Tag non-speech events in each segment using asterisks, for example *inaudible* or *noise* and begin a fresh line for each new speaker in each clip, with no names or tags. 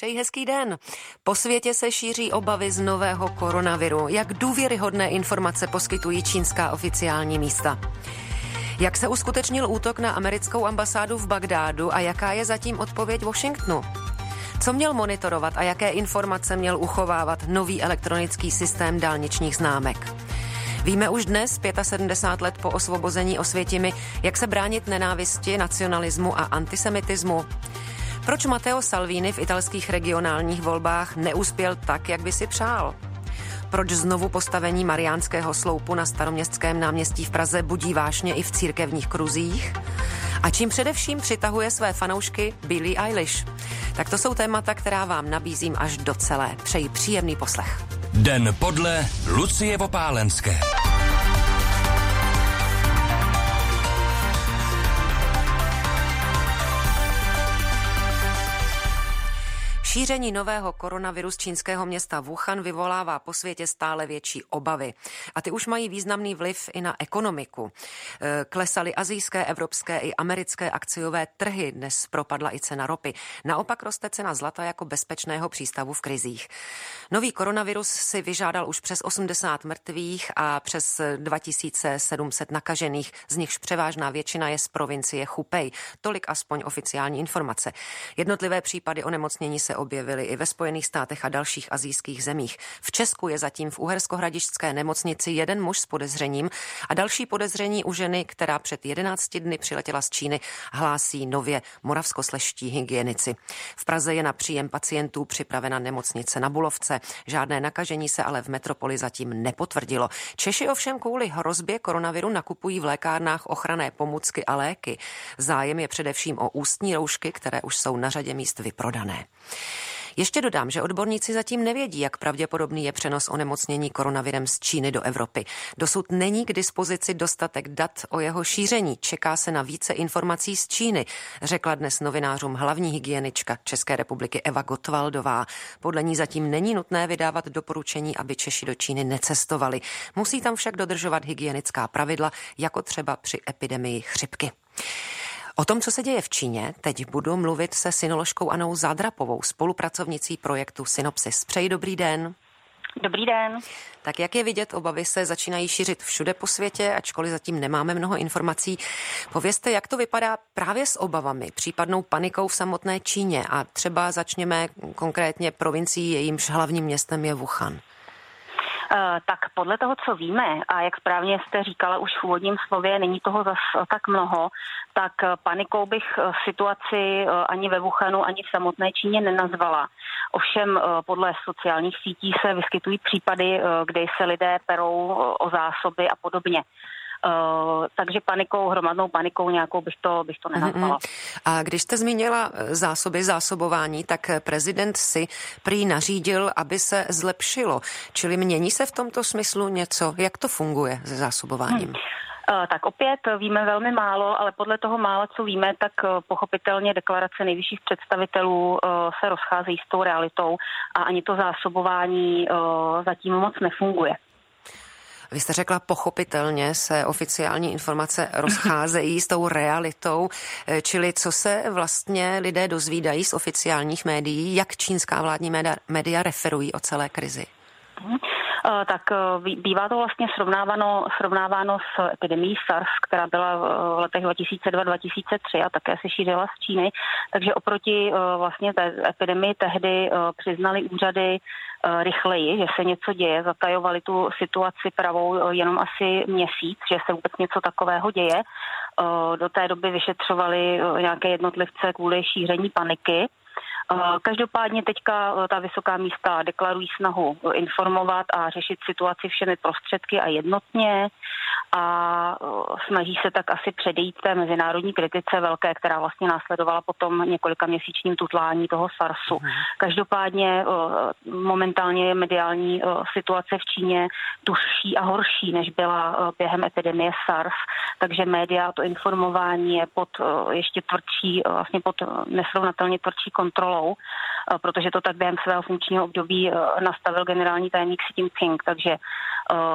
přeji hezký den. Po světě se šíří obavy z nového koronaviru. Jak důvěryhodné informace poskytují čínská oficiální místa? Jak se uskutečnil útok na americkou ambasádu v Bagdádu a jaká je zatím odpověď Washingtonu? Co měl monitorovat a jaké informace měl uchovávat nový elektronický systém dálničních známek? Víme už dnes, 75 let po osvobození Osvětimi, jak se bránit nenávisti, nacionalismu a antisemitismu. Proč Matteo Salvini v italských regionálních volbách neuspěl tak, jak by si přál? Proč znovu postavení Mariánského sloupu na staroměstském náměstí v Praze budí vášně i v církevních kruzích? A čím především přitahuje své fanoušky Billie Eilish? Tak to jsou témata, která vám nabízím až do celé. Přeji příjemný poslech.
Den podle Lucie Vopálenské.
Šíření nového koronaviru z čínského města Wuhan vyvolává po světě stále větší obavy. A ty už mají významný vliv i na ekonomiku. E, klesaly azijské, evropské i americké akciové trhy. Dnes propadla i cena ropy. Naopak roste cena zlata jako bezpečného přístavu v krizích. Nový koronavirus si vyžádal už přes 80 mrtvých a přes 2700 nakažených, z nichž převážná většina je z provincie Chupej. Tolik aspoň oficiální informace. Jednotlivé případy onemocnění se objevily i ve Spojených státech a dalších azijských zemích. V Česku je zatím v Uherskohradišťské nemocnici jeden muž s podezřením a další podezření u ženy, která před 11 dny přiletěla z Číny, hlásí nově moravskosleští hygienici. V Praze je na příjem pacientů připravena nemocnice na Bulovce. Žádné nakažení se ale v metropoli zatím nepotvrdilo. Češi ovšem kvůli hrozbě koronaviru nakupují v lékárnách ochranné pomůcky a léky. Zájem je především o ústní roušky, které už jsou na řadě míst vyprodané. Ještě dodám, že odborníci zatím nevědí, jak pravděpodobný je přenos onemocnění koronavirem z Číny do Evropy. Dosud není k dispozici dostatek dat o jeho šíření. Čeká se na více informací z Číny, řekla dnes novinářům hlavní hygienička České republiky Eva Gotwaldová. Podle ní zatím není nutné vydávat doporučení, aby Češi do Číny necestovali. Musí tam však dodržovat hygienická pravidla, jako třeba při epidemii chřipky. O tom, co se děje v Číně, teď budu mluvit se synoložkou Anou Zádrapovou, spolupracovnicí projektu Synopsis. Přeji dobrý den.
Dobrý den.
Tak jak je vidět, obavy se začínají šířit všude po světě, ačkoliv zatím nemáme mnoho informací. Povězte, jak to vypadá právě s obavami, případnou panikou v samotné Číně a třeba začněme konkrétně provincií, jejímž hlavním městem je Wuhan.
Eh, tak podle toho, co víme, a jak správně jste říkala už v úvodním slově, není toho zas tak mnoho, tak panikou bych eh, situaci eh, ani ve Wuhanu, ani v samotné Číně nenazvala. Ovšem podle sociálních sítí se vyskytují případy, kdy se lidé perou o zásoby a podobně. Uh, takže panikou, hromadnou panikou nějakou bych to, bych to nenazvala. Mm-hmm.
A když jste zmínila eh, zásoby, zásobování, tak prezident si prý nařídil, aby se zlepšilo. Čili mění se v tomto smyslu něco? Jak to funguje se zásobováním? Hmm.
Tak opět víme velmi málo, ale podle toho málo, co víme, tak pochopitelně deklarace nejvyšších představitelů se rozcházejí s tou realitou a ani to zásobování zatím moc nefunguje.
Vy jste řekla, pochopitelně se oficiální informace rozcházejí s tou realitou, eh, čili co se vlastně lidé dozvídají z oficiálních médií, jak čínská vládní média, média referují o celé krizi?
Eh, tak eh, bývá to vlastně srovnáváno, srovnáváno s epidemí SARS, která byla v letech 2002-2003 a také se šířila z Číny. Takže oproti vlastně té epidemii tehdy přiznali úřady rychleji, že se něco děje, zatajovali tu situaci pravou eh, jenom asi měsíc, že se vůbec něco takového děje. Eh, do té doby vyšetřovali nějaké jednotlivce kvůli šíření paniky. Každopádně teďka ta vysoká místa deklarují snahu informovat a řešit situaci všemi prostředky a jednotně a snaží se tak asi předejít té mezinárodní kritice velké, která vlastně následovala potom několika měsíčním tutlání toho SARSu. Mhm. Každopádně momentálně je mediální situace v Číně tužší a horší, než byla během epidemie SARS, takže média to informování je pod ještě tvrdší, vlastně pod nesrovnatelně tvrdší kontrolou, protože to tak během svého funkčního období nastavil generální tajemník Xi Jinping, takže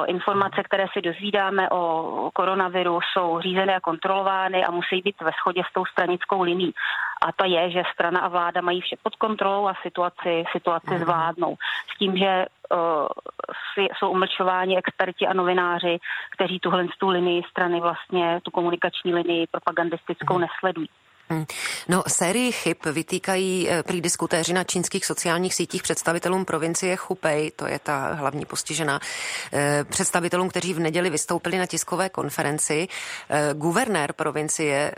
Informace, které si dozvídáme o koronaviru, jsou řízené a kontrolovány a musí být ve shodě s tou stranickou liní. A to je, že strana a vláda mají vše pod kontrolou a situaci, situaci mhm. zvládnou. S tím, že uh, jsou umlčováni experti a novináři, kteří tuhle tu linii strany vlastně, tu komunikační linii propagandistickou mhm. nesledují.
Hmm. No, sérii chyb vytýkají eh, prý diskutéři na čínských sociálních sítích představitelům provincie Chupej, to je ta hlavní postižená, eh, představitelům, kteří v neděli vystoupili na tiskové konferenci. Eh, guvernér provincie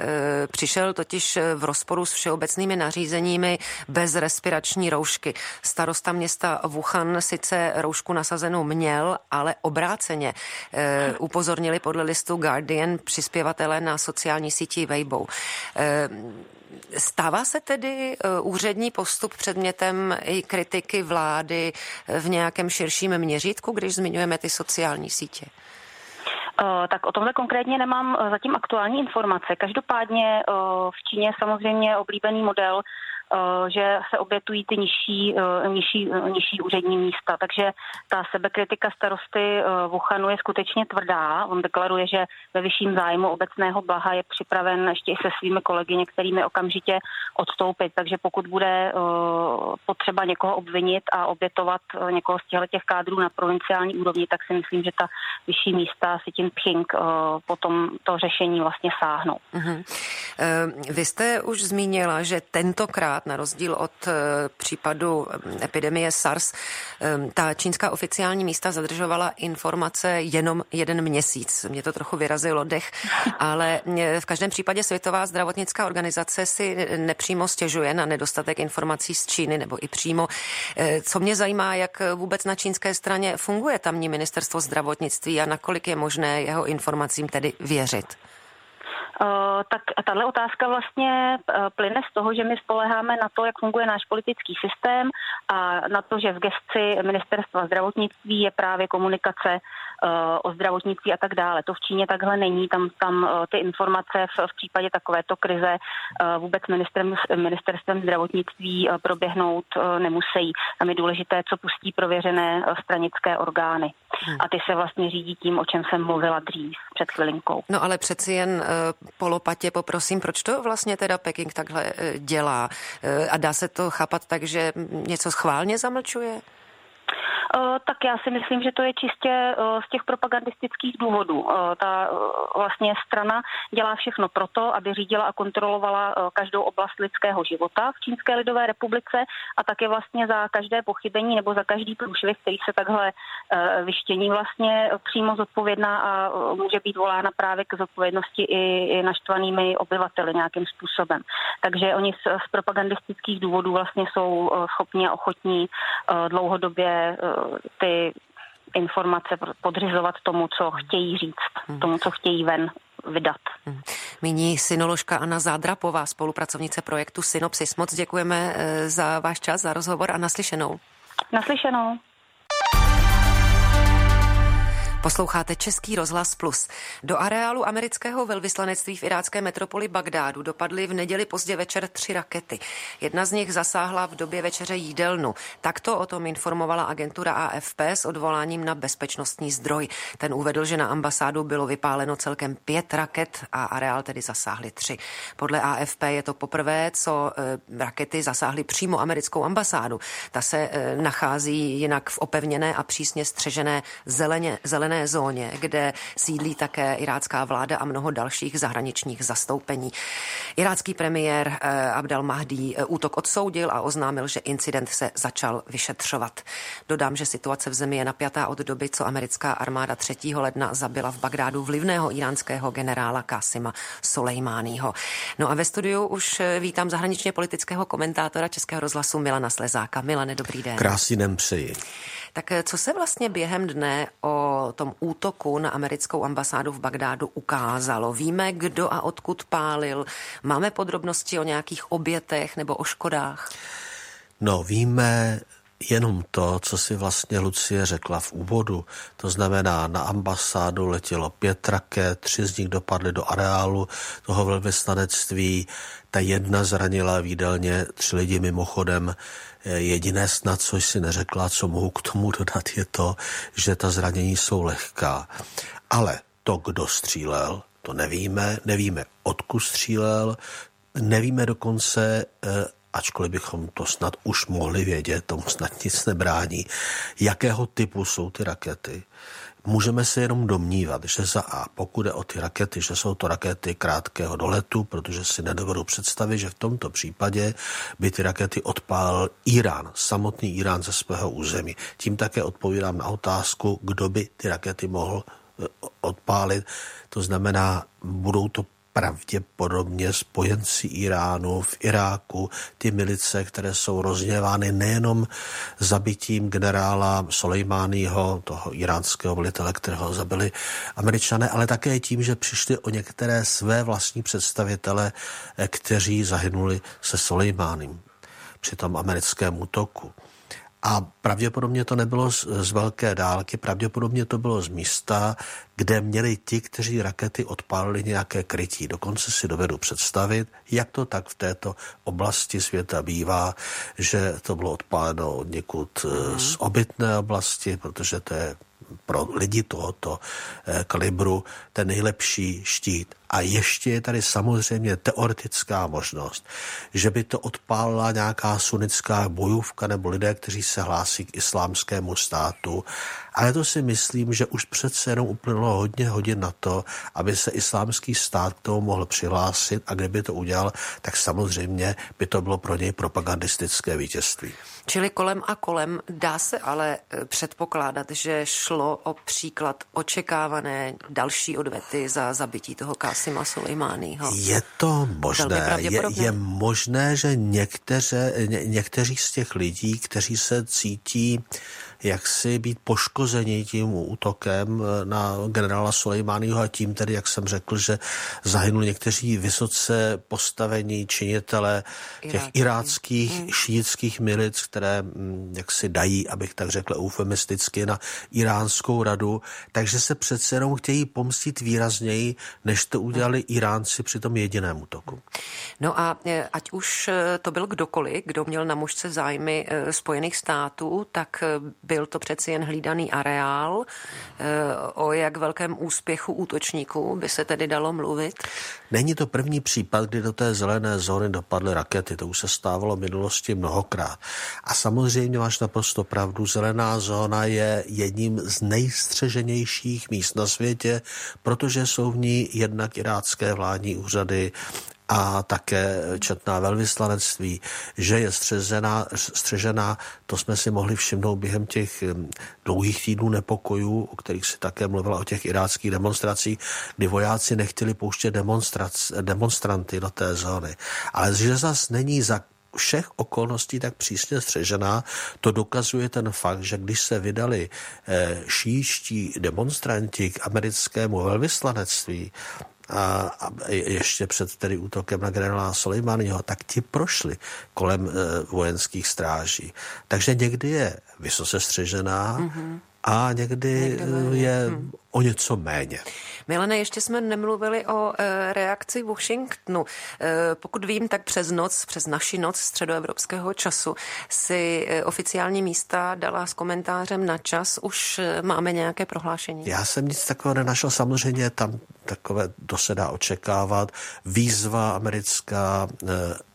přišel totiž v rozporu s všeobecnými nařízeními bez respirační roušky. Starosta města Wuhan sice roušku nasazenou měl, ale obráceně upozornili podle listu Guardian přispěvatele na sociální síti Weibo. Stává se tedy eh, úřední postup předmětem i kritiky vlády v nějakém širším měřítku, když zmiňujeme ty sociální sítě?
Eh, tak o tomhle konkrétně nemám eh, zatím aktuální informace. Každopádně v Číně samozřejmě oblíbený model Eh, že se obětují ty nižší, eh, nižší, eh, nižší úřední místa. Takže ta sebekritika starosty Wuhanu je skutečně tvrdá. On deklaruje, že ve vyšším zájmu obecného blaha je připraven ještě i se svými kolegy některými okamžitě odstoupit. Takže pokud bude potřeba někoho obvinit a obětovat někoho z těch kádrů na provinciální úrovni, tak si myslím, že ta vyšší místa si tím Ping potom to řešení vlastně sáhnou. Uh-huh.
Vy jste už zmínila, že tentokrát tentokrát na rozdíl od eh, případu eh, epidemie SARS, eh, ta čínská oficiální místa zadržovala informace jenom jeden měsíc. Mě to trochu vyrazilo dech, *laughs* ale v každém případě Světová zdravotnická organizace si nepřímo stěžuje na nedostatek informací z Číny nebo i přímo. Co mě zajímá, jak vůbec na čínské straně funguje tamní ministerstvo zdravotnictví a nakolik je možné jeho informacím tedy věřit?
Eh, tak tahle otázka vlastně eh, plyne z toho, že my spoleháme na to, jak funguje náš politický systém a na to, že v gesci ministerstva zdravotnictví je právě komunikace eh, o zdravotnictví a tak dále. To v Číně takhle není, tam, tam ty informace v, v případě takovéto krize vůbec ministerstvem, ministerstvem zdravotnictví proběhnout nemusí. Tam je důležité, co pustí prověřené stranické orgány. Hmm. A ty se vlastně řídí tím, o čem jsem mluvila dřív před chvilinkou.
No ale přeci jen polopatě poprosím, proč to vlastně teda Peking takhle eh, dělá? Eh, a dá se to chápat tak, že něco schválně zamlčuje?
Eh, tak já si myslím, že to je čistě eh, z těch propagandistických důvodů. Eh, ta vlastně strana dělá všechno proto, aby řídila a kontrolovala každou oblast lidského života v Čínské lidové republice a také vlastně za každé pochybení nebo za každý průšvih, který se takhle vyštění vlastně přímo zodpovědná a může být volána právě k zodpovědnosti i naštvanými obyvateli nějakým způsobem. Takže oni z, z propagandistických důvodů vlastně jsou schopni a ochotní dlouhodobě ty informace podřizovat tomu, co chtějí říct, hmm. tomu, co chtějí ven vydat. Hmm.
Míní synoložka Anna Zádrapová, spolupracovnice projektu Synopsis. Moc děkujeme eh, za váš čas, za rozhovor a naslyšenou.
Naslyšenou.
Posloucháte Český rozhlas Plus. Do areálu amerického velvyslanectví v irácké metropoli Bagdádu dopadly v neděli pozdě večer tři rakety. Jedna z nich zasáhla v době večeře jídelnu. Takto o tom informovala agentura AFP s odvoláním na bezpečnostní zdroj. Ten uvedl, že na ambasádu bylo vypáleno celkem pět raket a areál tedy zasáhly tři. Podle AFP je to poprvé, co e, rakety zasáhly přímo americkou ambasádu. Ta se e, nachází jinak v opevněné a přísně střežené zeleně, zelené zelené zóně, kde sídlí také irácká vláda a mnoho dalších zahraničních zastoupení. Irácký premiér eh, Abdel Mahdi eh, útok odsoudil a oznámil, že incident se začal vyšetřovat. Dodám, že situace v zemi je napjatá od doby, co americká armáda 3. ledna zabila v Bagdádu vlivného iránského generála Kasima Soleimányho. No a ve studiu už eh, vítám zahraničně politického komentátora Českého rozhlasu Milana Slezáka. Milane, dobrý den.
Krásný den přeji.
Tak co se vlastně během dne o tom útoku na americkou ambasádu v Bagdádu ukázalo? Víme, kdo a odkud pálil? Máme podrobnosti o nějakých obětech nebo o škodách?
No, víme jenom to, co si vlastně Lucie řekla v úvodu. To znamená, na ambasádu letělo pět raket, tři z nich dopadly do areálu toho velvyslanectví. Ta jedna zranila výdelně tři lidi mimochodem. Jediné snad, co si neřekla, co mohu k tomu dodat, je to, že ta zranění jsou lehká. Ale to, kdo střílel, to nevíme. Nevíme, odkud střílel. Nevíme dokonce, eh, ačkoliv bychom to snad už mohli vědět, tomu snad nic nebrání, jakého typu jsou ty rakety. Můžeme se jenom domnívat, že za A, pokud je o ty rakety, že jsou to rakety krátkého doletu, protože si nedovedu představit, že v tomto případě by ty rakety odpálil Irán, samotný Irán ze svého území. Tím také odpovídám na otázku, kdo by ty rakety mohl eh, odpálit. To znamená, budou to pravděpodobně spojenci Iránu v Iráku, ty milice, které jsou rozněvány nejenom zabitím generála Soleimányho, toho iránského velitele, kterého zabili američané, ale také tím, že přišli o některé své vlastní představitele, eh, kteří zahynuli se Soleimánem při tom americkém útoku. A pravděpodobně to nebylo z, z velké dálky, pravděpodobně to bylo z místa, kde měli ti, kteří rakety odpálili nějaké krytí. Dokonce si dovedu představit, jak to tak v této oblasti světa bývá, že to bylo odpáleno od někud mm. z obytné oblasti, protože to je pro lidi tohoto eh, kalibru ten nejlepší štít. A ještě je tady samozřejmě teoretická možnost, že by to odpálila nějaká sunická bojůvka nebo lidé, kteří se hlásí k islámskému státu. Ale to si myslím, že už přece jenom uplynulo hodně hodin na to, aby se islámský stát k tomu mohl přihlásit a kdyby to udělal, tak samozřejmě by to bylo pro něj propagandistické vítězství.
Čili kolem a kolem dá se ale eh, předpokládat, že šlo o příklad očekávané další odvety za zabití toho Kásima Sulejmányho.
Je to možné. Je, je možné, že někteře, ně, někteří z těch lidí, kteří se cítí jak si být poškození tím útokem eh, na generála Sulejmányho a tím tedy, jak jsem řekl, že zahynuli někteří vysoce postavení činitele těch iráckých mm. šíjických milic, které mm, jak si dají, abych tak řekl eufemisticky, na iránskou radu, takže se přece jenom chtějí pomstit výrazněji, než to udělali Iránci při tom jediném útoku.
No a eh, ať už eh, to byl kdokoliv, kdo měl na mužce zájmy Spojených států, tak byl to přeci jen hlídaný areál. Eh, o jak velkém úspěchu útočníků by se tedy dalo mluvit?
Není to první případ, kdy do té zelené zóny dopadly rakety. To už se stávalo v minulosti mnohokrát. A samozřejmě máš naprosto pravdu. Zelená zóna je jedním z nejstřeženějších míst na světě, protože jsou v ní jednak irácké vládní úřady, a také četná velvyslanectví, že je střežená, střežená, to jsme si mohli všimnout během těch dlouhých týdnů nepokojů, o kterých si také mluvila o těch iráckých demonstracích, kdy vojáci nechtěli pouštět demonstranty do té zóny. Ale že zas není za všech okolností tak přísně střežená, to dokazuje ten fakt, že když se vydali eh, šíští demonstranti k americkému velvyslanectví, a, a ještě před tedy útokem na generála Soleimányho, tak ti prošli kolem e, vojenských stráží. Takže někdy je vysoce střežená mm-hmm. a někdy, někdy je mm. o něco méně.
Milene, ještě jsme nemluvili o e, reakci Washingtonu. E, pokud vím, tak přes noc, přes naši noc středoevropského času si e, oficiální místa dala s komentářem na čas. Už e, máme nějaké prohlášení?
Já jsem nic takového nenašel. Samozřejmě tam takové, to se dá očekávat. Výzva americká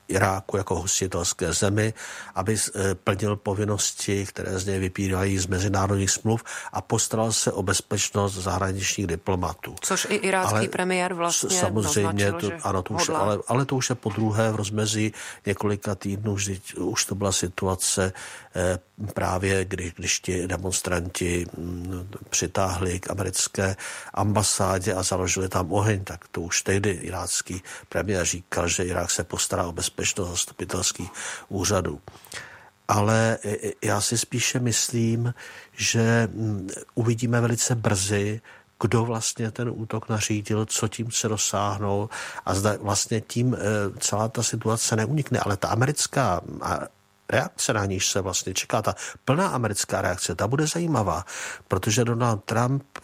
Iráku jako hostitelské zemi, aby eh, plnil povinnosti, které z něj vypírají z mezinárodních smluv a postaral se o bezpečnost zahraničních diplomatů.
Což i irácký ale premiér vlastně
Samozřejmě,
to,
ano, to už, ale, ale to už je po druhé v rozmezí několika týdnů, už, už to byla situace eh, právě, když, když ti demonstranti mm, přitáhli k americké ambasádě a založili tam oheň, tak to už tehdy irácký premiér říkal, že Irák se postará o bezpečnost zastupitelských úřadů. Ale já si spíše myslím, že mm, uvidíme velice brzy, kdo vlastně ten útok nařídil, co tím se dosáhnou a zda vlastně tím e, celá ta situace neunikne. Ale ta americká reakce, na níž se vlastně čeká, ta plná americká reakce, ta bude zajímavá, protože Donald Trump eh,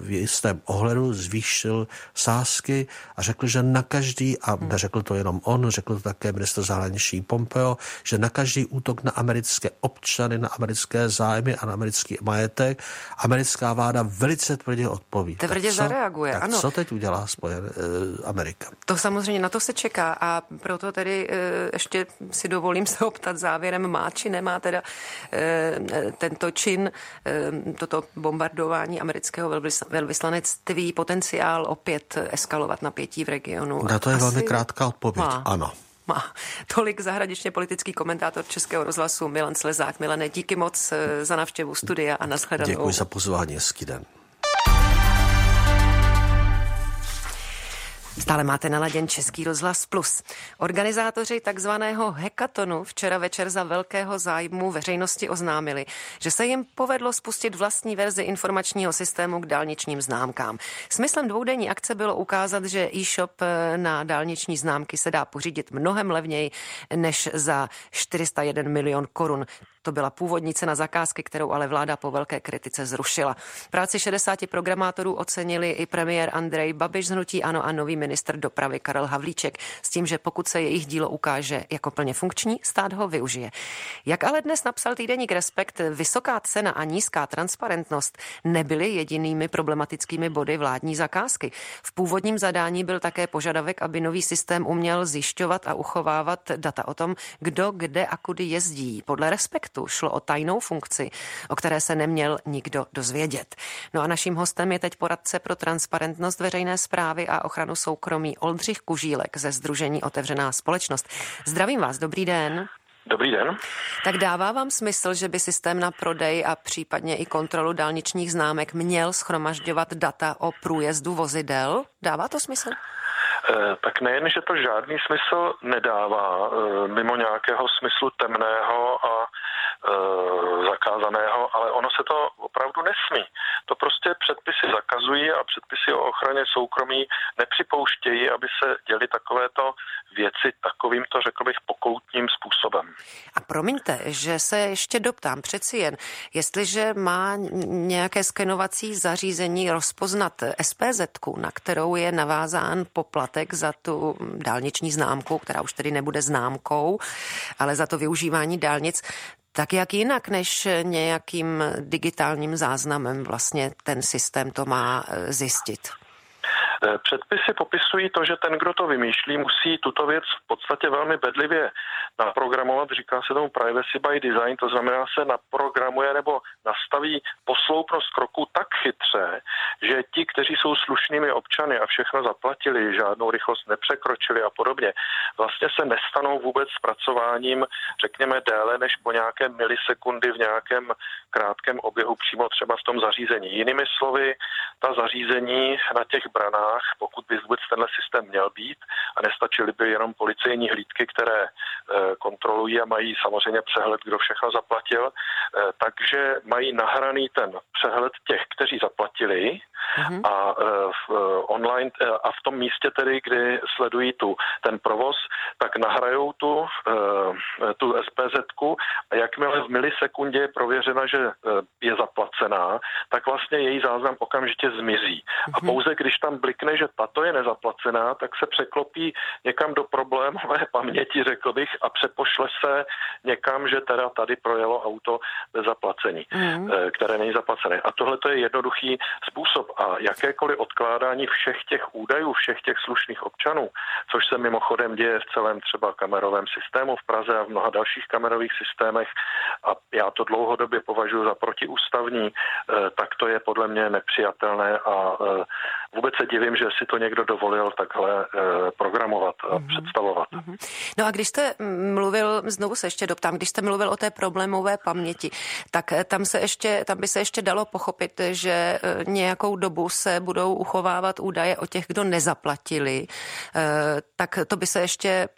v jistém ohledu zvýšil sázky a řekl, že na každý, a hmm. neřekl to jenom on, řekl to také minister zahraničí Pompeo, že na každý útok na americké občany, na americké zájmy a na americký majetek americká vláda velice tvrdě odpoví.
Tvrdě zareaguje,
tak
ano.
co teď udělá spojen, eh, Amerika?
To samozřejmě na to se čeká a proto tedy eh, ještě si dovolím se optat závěrem, má či nemá teda eh, tento čin, eh, toto bombardování amerického velvyslanectví potenciál opět eskalovat napětí v regionu?
Na to je Asi velmi krátká odpověď. Má. Ano.
Má. Tolik zahraničně politický komentátor Českého rozhlasu Milan Slezák. Milane, díky moc eh, za návštěvu studia a nashledanou.
Děkuji za pozvání, hezký den.
Stále máte naladěn Český rozhlas Plus. Organizátoři takzvaného hekatonu včera večer za velkého zájmu veřejnosti oznámili, že se jim povedlo spustit vlastní verzi informačního systému k dálničním známkám. Smyslem dvoudenní akce bylo ukázat, že e-shop na dálniční známky se dá pořídit mnohem levněji než za 401 milion korun. To byla původní cena zakázky, kterou ale vláda po velké kritice zrušila. Práci 60 programátorů ocenili i premiér Andrej Babiš z Hnutí Ano a nový minister dopravy Karel Havlíček s tím, že pokud se jejich dílo ukáže jako plně funkční, stát ho využije. Jak ale dnes napsal týdeník Respekt, vysoká cena a nízká transparentnost nebyly jedinými problematickými body vládní zakázky. V původním zadání byl také požadavek, aby nový systém uměl zjišťovat a uchovávat data o tom, kdo kde a kudy jezdí. Podle Respektu projektu. Šlo o tajnou funkci, o které se neměl nikdo dozvědět. No a naším hostem je teď poradce pro transparentnost veřejné zprávy a ochranu soukromí Oldřich Kužílek ze Združení Otevřená společnost. Zdravím vás, dobrý den.
Dobrý den.
Tak dává vám smysl, že by systém na prodej a případně i kontrolu dálničních známek měl schromažďovat data o průjezdu vozidel? Dává to smysl?
Eh, tak nejen, že to žádný smysl nedává, eh, mimo nějakého smyslu temného a zakázaného, ale ono se to opravdu nesmí. To prostě předpisy zakazují a předpisy o ochraně soukromí nepřipouštějí, aby se děly takovéto věci takovýmto, řekl bych, pokoutním způsobem.
A promiňte, že se ještě doptám přeci jen, jestliže má nějaké skenovací zařízení rozpoznat SPZ, na kterou je navázán poplatek za tu dálniční známku, která už tedy nebude známkou, ale za to využívání dálnic, tak jak jinak než nějakým digitálním záznamem vlastně ten systém to má eh, zjistit?
Eh, předpisy popisují to, že ten, kdo to vymýšlí, musí tuto věc v podstatě velmi bedlivě naprogramovat. Říká se tomu privacy by design, to znamená se naprogramuje nebo nastaví posloupnost kroku tak chytře, že ti, kteří jsou slušnými občany a všechno zaplatili, žádnou rychlost nepřekročili a podobně, vlastně se nestanou vůbec zpracováním, řekněme, déle než po nějaké milisekundy v nějakém krátkém oběhu přímo třeba v tom zařízení. Jinými slovy, ta zařízení na těch branách stranách, pokud by vůbec tenhle systém měl být a nestačily by jenom policejní hlídky, které eh, kontrolují a mají samozřejmě přehled, kdo všechno zaplatil, eh, takže mají nahraný ten přehled těch, kteří zaplatili mm-hmm. a eh, v online a v tom místě tedy, kdy sledují tu ten provoz, tak nahrajou tu, tu SPZ a jakmile v milisekundě je prověřena, že je zaplacená, tak vlastně její záznam okamžitě zmizí. Mm-hmm. A mhm. pouze když tam blik řekne, že tato je nezaplacená, tak se překlopí někam do problémové *laughs* paměti, řekl bych, a přepošle se někam, že teda tady projelo auto bez zaplacení, mm. které není zaplacené. A tohle je jednoduchý způsob. A jakékoliv odkládání všech těch údajů, všech těch slušných občanů, což se mimochodem děje v celém třeba kamerovém systému v Praze a v mnoha dalších kamerových systémech, a já to dlouhodobě považuji za protiústavní, eh, tak to je podle mě nepřijatelné a eh, vůbec se divím, že si to někdo dovolil takhle eh, programovat a mm-hmm. představovat. Mm-hmm.
No a když jste mluvil, znovu se ještě doptám, když jste mluvil o té problémové paměti, tak eh, tam, se ještě, tam by se ještě dalo pochopit, že eh, nějakou dobu se budou uchovávat údaje o těch, kdo nezaplatili, tak to by se ještě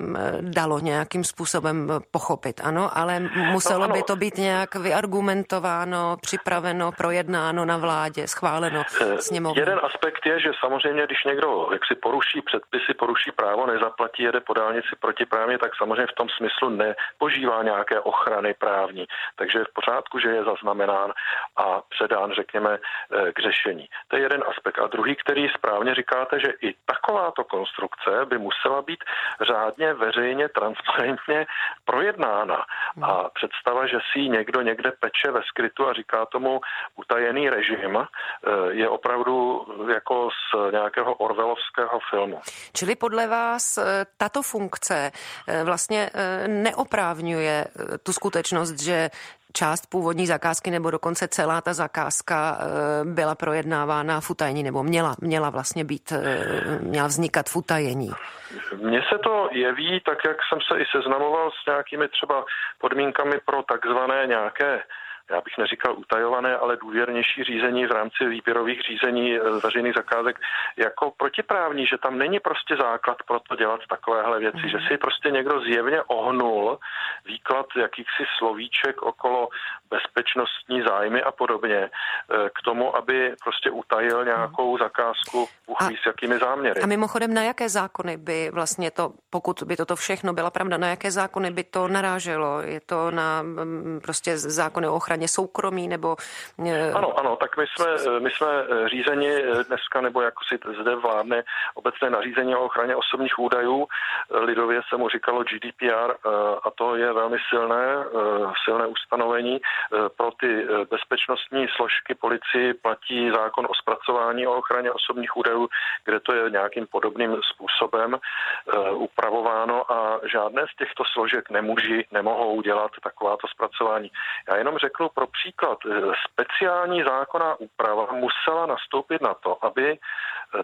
dalo nějakým způsobem pochopit, ano, ale muselo no, ano. by to být nějak vyargumentováno, připraveno, projednáno na vládě, schváleno sněmovnou.
Jeden aspekt je, že samozřejmě, když někdo jak si poruší předpisy, poruší právo, nezaplatí, jede po dálnici protiprávně, tak samozřejmě v tom smyslu nepožívá nějaké ochrany právní. Takže je v pořádku, že je zaznamenán a předán, řekněme, eh, k řešení. To je jeden aspekt. A druhý, který správně říkáte, že i takováto konstrukce by musela být řádně, veřejně, transparentně projednána. A představa, že si někdo někde peče ve skrytu a říká tomu utajený režim, eh, je opravdu jako z nějakého orvelovského filmu.
Čili podle vás eh, tato funkce vlastně neoprávňuje tu skutečnost, že část původní zakázky nebo dokonce celá ta zakázka eh, byla projednávána v utajení nebo měla, měla vlastně být, eh, měla vznikat v utajení?
Mně se to jeví, tak jak jsem se i seznamoval s nějakými třeba podmínkami pro takzvané nějaké já bych neříkal utajované, ale důvěrnější řízení v rámci výběrových řízení eh, veřejných zakázek jako protiprávní, že tam není prostě základ pro to dělat takovéhle věci, mm. že si prostě někdo zjevně ohnul výklad jakýchsi slovíček okolo bezpečnostní zájmy a podobně eh, k tomu, aby prostě utajil nějakou zakázku, uchví s jakými záměry.
A mimochodem, na jaké zákony by vlastně to, pokud by toto všechno byla pravda, na jaké zákony by to naráželo? Je to na mm, prostě zákony o ochraně soukromí nebo...
Eh, ano, ano, tak my jsme, my jsme řízeni dneska, nebo jako si zde vládne obecné nařízení o ochraně osobních údajů. Lidově se mu říkalo GDPR eh, a to je velmi silné, silné ustanovení, Eh, pro ty eh, bezpečnostní složky policii platí zákon o zpracování o ochraně osobních údajů, kde to je nějakým podobným způsobem eh, upravováno a žádné z těchto složek nemůží, nemohou dělat takováto zpracování. Já jenom řeknu pro příklad, speciální zákonná úprava musela nastoupit na to, aby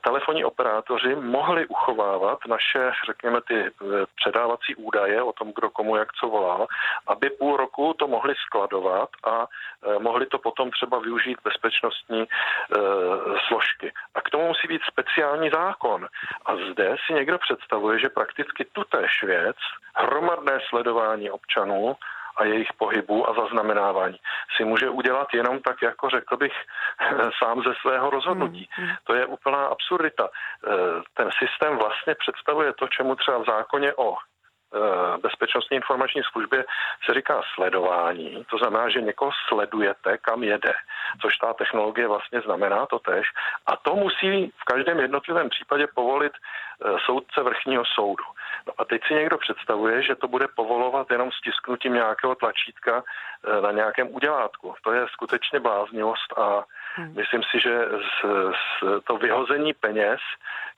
telefonní operátoři mohli uchovávat naše, řekněme, ty předávací údaje o tom, kdo komu jak co volal, aby půl roku to mohli skladovat a e, mohli to potom třeba využít bezpečnostní e, složky. A k tomu musí být speciální zákon. A zde si někdo představuje, že prakticky tutéž věc, hromadné sledování občanů, a jejich pohybu a zaznamenávání si může udělat jenom tak, jako řekl bych, *laughs* sám ze svého rozhodnutí. Hmm, hmm. To je úplná absurdita. E, ten systém vlastně představuje to, čemu třeba v zákoně o bezpečnostní informační službě se říká sledování. To znamená, že někoho sledujete, kam jede, což ta technologie vlastně znamená to tež. A to musí v každém jednotlivém případě povolit eh, soudce vrchního soudu. No a teď si někdo představuje, že to bude povolovat jenom stisknutím nějakého tlačítka eh, na nějakém udělátku. To je skutečně bláznivost a hmm. myslím si, že z, z to vyhození peněz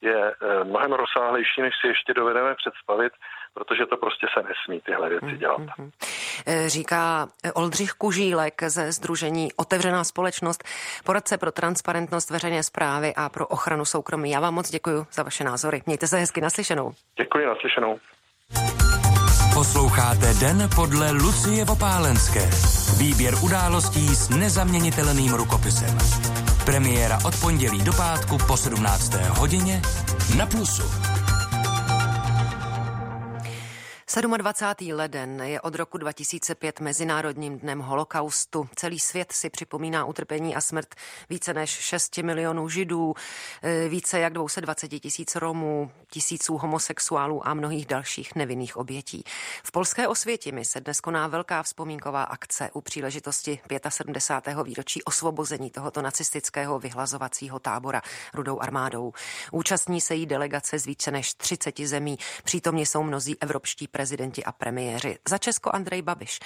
je mnohem rozsáhlejší, než si ještě dovedeme představit protože to prostě se nesmí tyhle věci mhm, dělat. Mm-hmm.
Říká Oldřich Kužílek ze Združení Otevřená společnost, poradce pro transparentnost veřejné zprávy a pro ochranu soukromí. Já vám moc děkuji za vaše názory. Mějte se hezky naslyšenou.
Děkuji, naslyšenou.
Posloucháte Den podle Lucie Vopálenské. Výběr událostí s nezaměnitelným rukopisem. Premiéra od pondělí do pátku po 17. hodině na Plusu.
27. leden je od roku 2005 Mezinárodním dnem holokaustu. Celý svět si připomíná utrpení a smrt více než 6 milionů židů, eh, více jak 220 tisíc Romů, tisíců homosexuálů a mnohých dalších nevinných obětí. V polské Osvětimi se dnes koná velká vzpomínková akce u příležitosti 75. výročí osvobození tohoto nacistického vyhlazovacího tábora rudou armádou. Účastní se jí delegace z více než 30 zemí. Přítomně jsou mnozí evropští prezidenti a premiéři. Za Česko Andrej Babiš.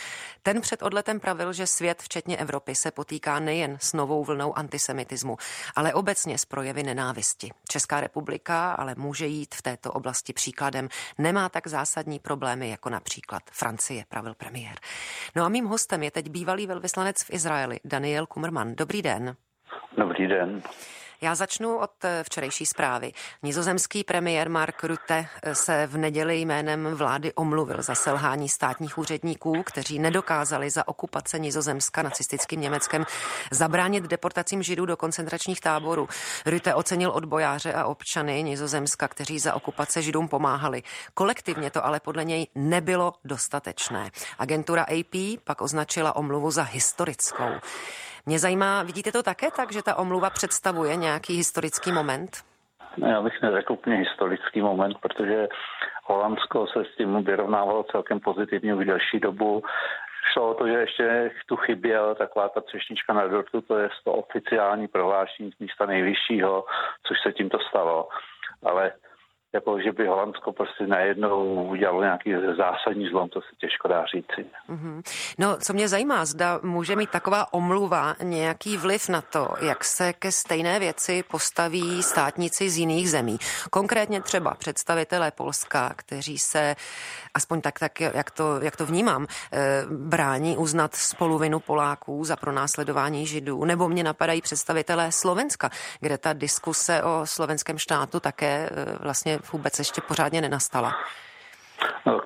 Ten před odletem pravil, že svět, včetně Evropy, se potýká nejen s novou vlnou antisemitismu, ale obecně s projevy nenávisti. Česká republika ale může jít v této oblasti příkladem. Nemá tak zásadní problémy jako například Francie, pravil premiér. No a mým hostem je teď bývalý velvyslanec v Izraeli, Daniel Kummerman. Dobrý den.
Dobrý den.
Já začnu od eh, včerejší zprávy. Nizozemský premiér Mark Rutte eh, se v neděli jménem vlády omluvil za selhání státních úředníků, kteří nedokázali za okupace Nizozemska nacistickým Německem zabránit deportacím židů do koncentračních táborů. Rutte ocenil odbojáře a občany Nizozemska, kteří za okupace židům pomáhali. Kolektivně to ale podle něj nebylo dostatečné. Agentura AP pak označila omluvu za historickou. Mě zajímá, vidíte to také tak, že ta omluva představuje nějaký historický moment?
No, já bych neřekl úplně historický moment, protože Holandsko se s tím vyrovnávalo celkem pozitivně už delší dobu. Šlo o to, že ještě tu chyběl taková ta třešnička na dortu, to je to oficiální prohlášení z místa nejvyššího, což se tímto stalo. Ale jako že by Holandsko prostě najednou udělalo nějaký zásadní zlom, to se těžko dá říci.
Mm-hmm. No, co mě zajímá, zda může mít taková omluva nějaký vliv na to, jak se ke stejné věci postaví státníci z jiných zemí. Konkrétně třeba představitelé Polska, kteří se, aspoň tak, tak jak, to, jak to vnímám, eh, brání uznat spoluvinu Poláků za pronásledování Židů, nebo mě napadají představitelé Slovenska, kde ta diskuse o slovenském štátu také eh, vlastně vůbec ještě pořádně nenastala?
No,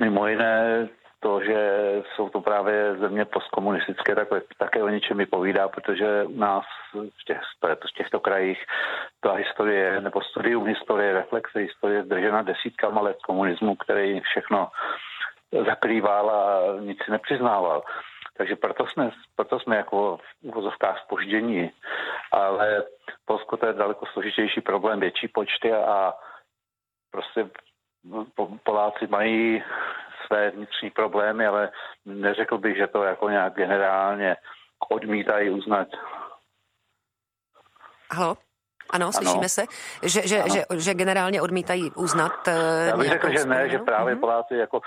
mimo jiné to, že jsou to právě země postkomunistické, tak také o něčem mi povídá, protože u nás v, těch, v těchto krajích ta historie nebo studium historie, reflexe historie zdržena desítkama let komunismu, který všechno zakrýval a nic si nepřiznával. Takže proto jsme, proto jsme jako v uvozovkách spoždění, ale Polsko to je daleko složitější problém, větší počty a prostě Poláci mají své vnitřní problémy, ale neřekl bych, že to jako nějak generálně odmítají uznat.
Halo? Ano, slyšíme ano. se, že, že, ano. že, že generálně odmítají uznat.
Eh, Já bych řekl, že ne, že právě mm-hmm. Poláci jako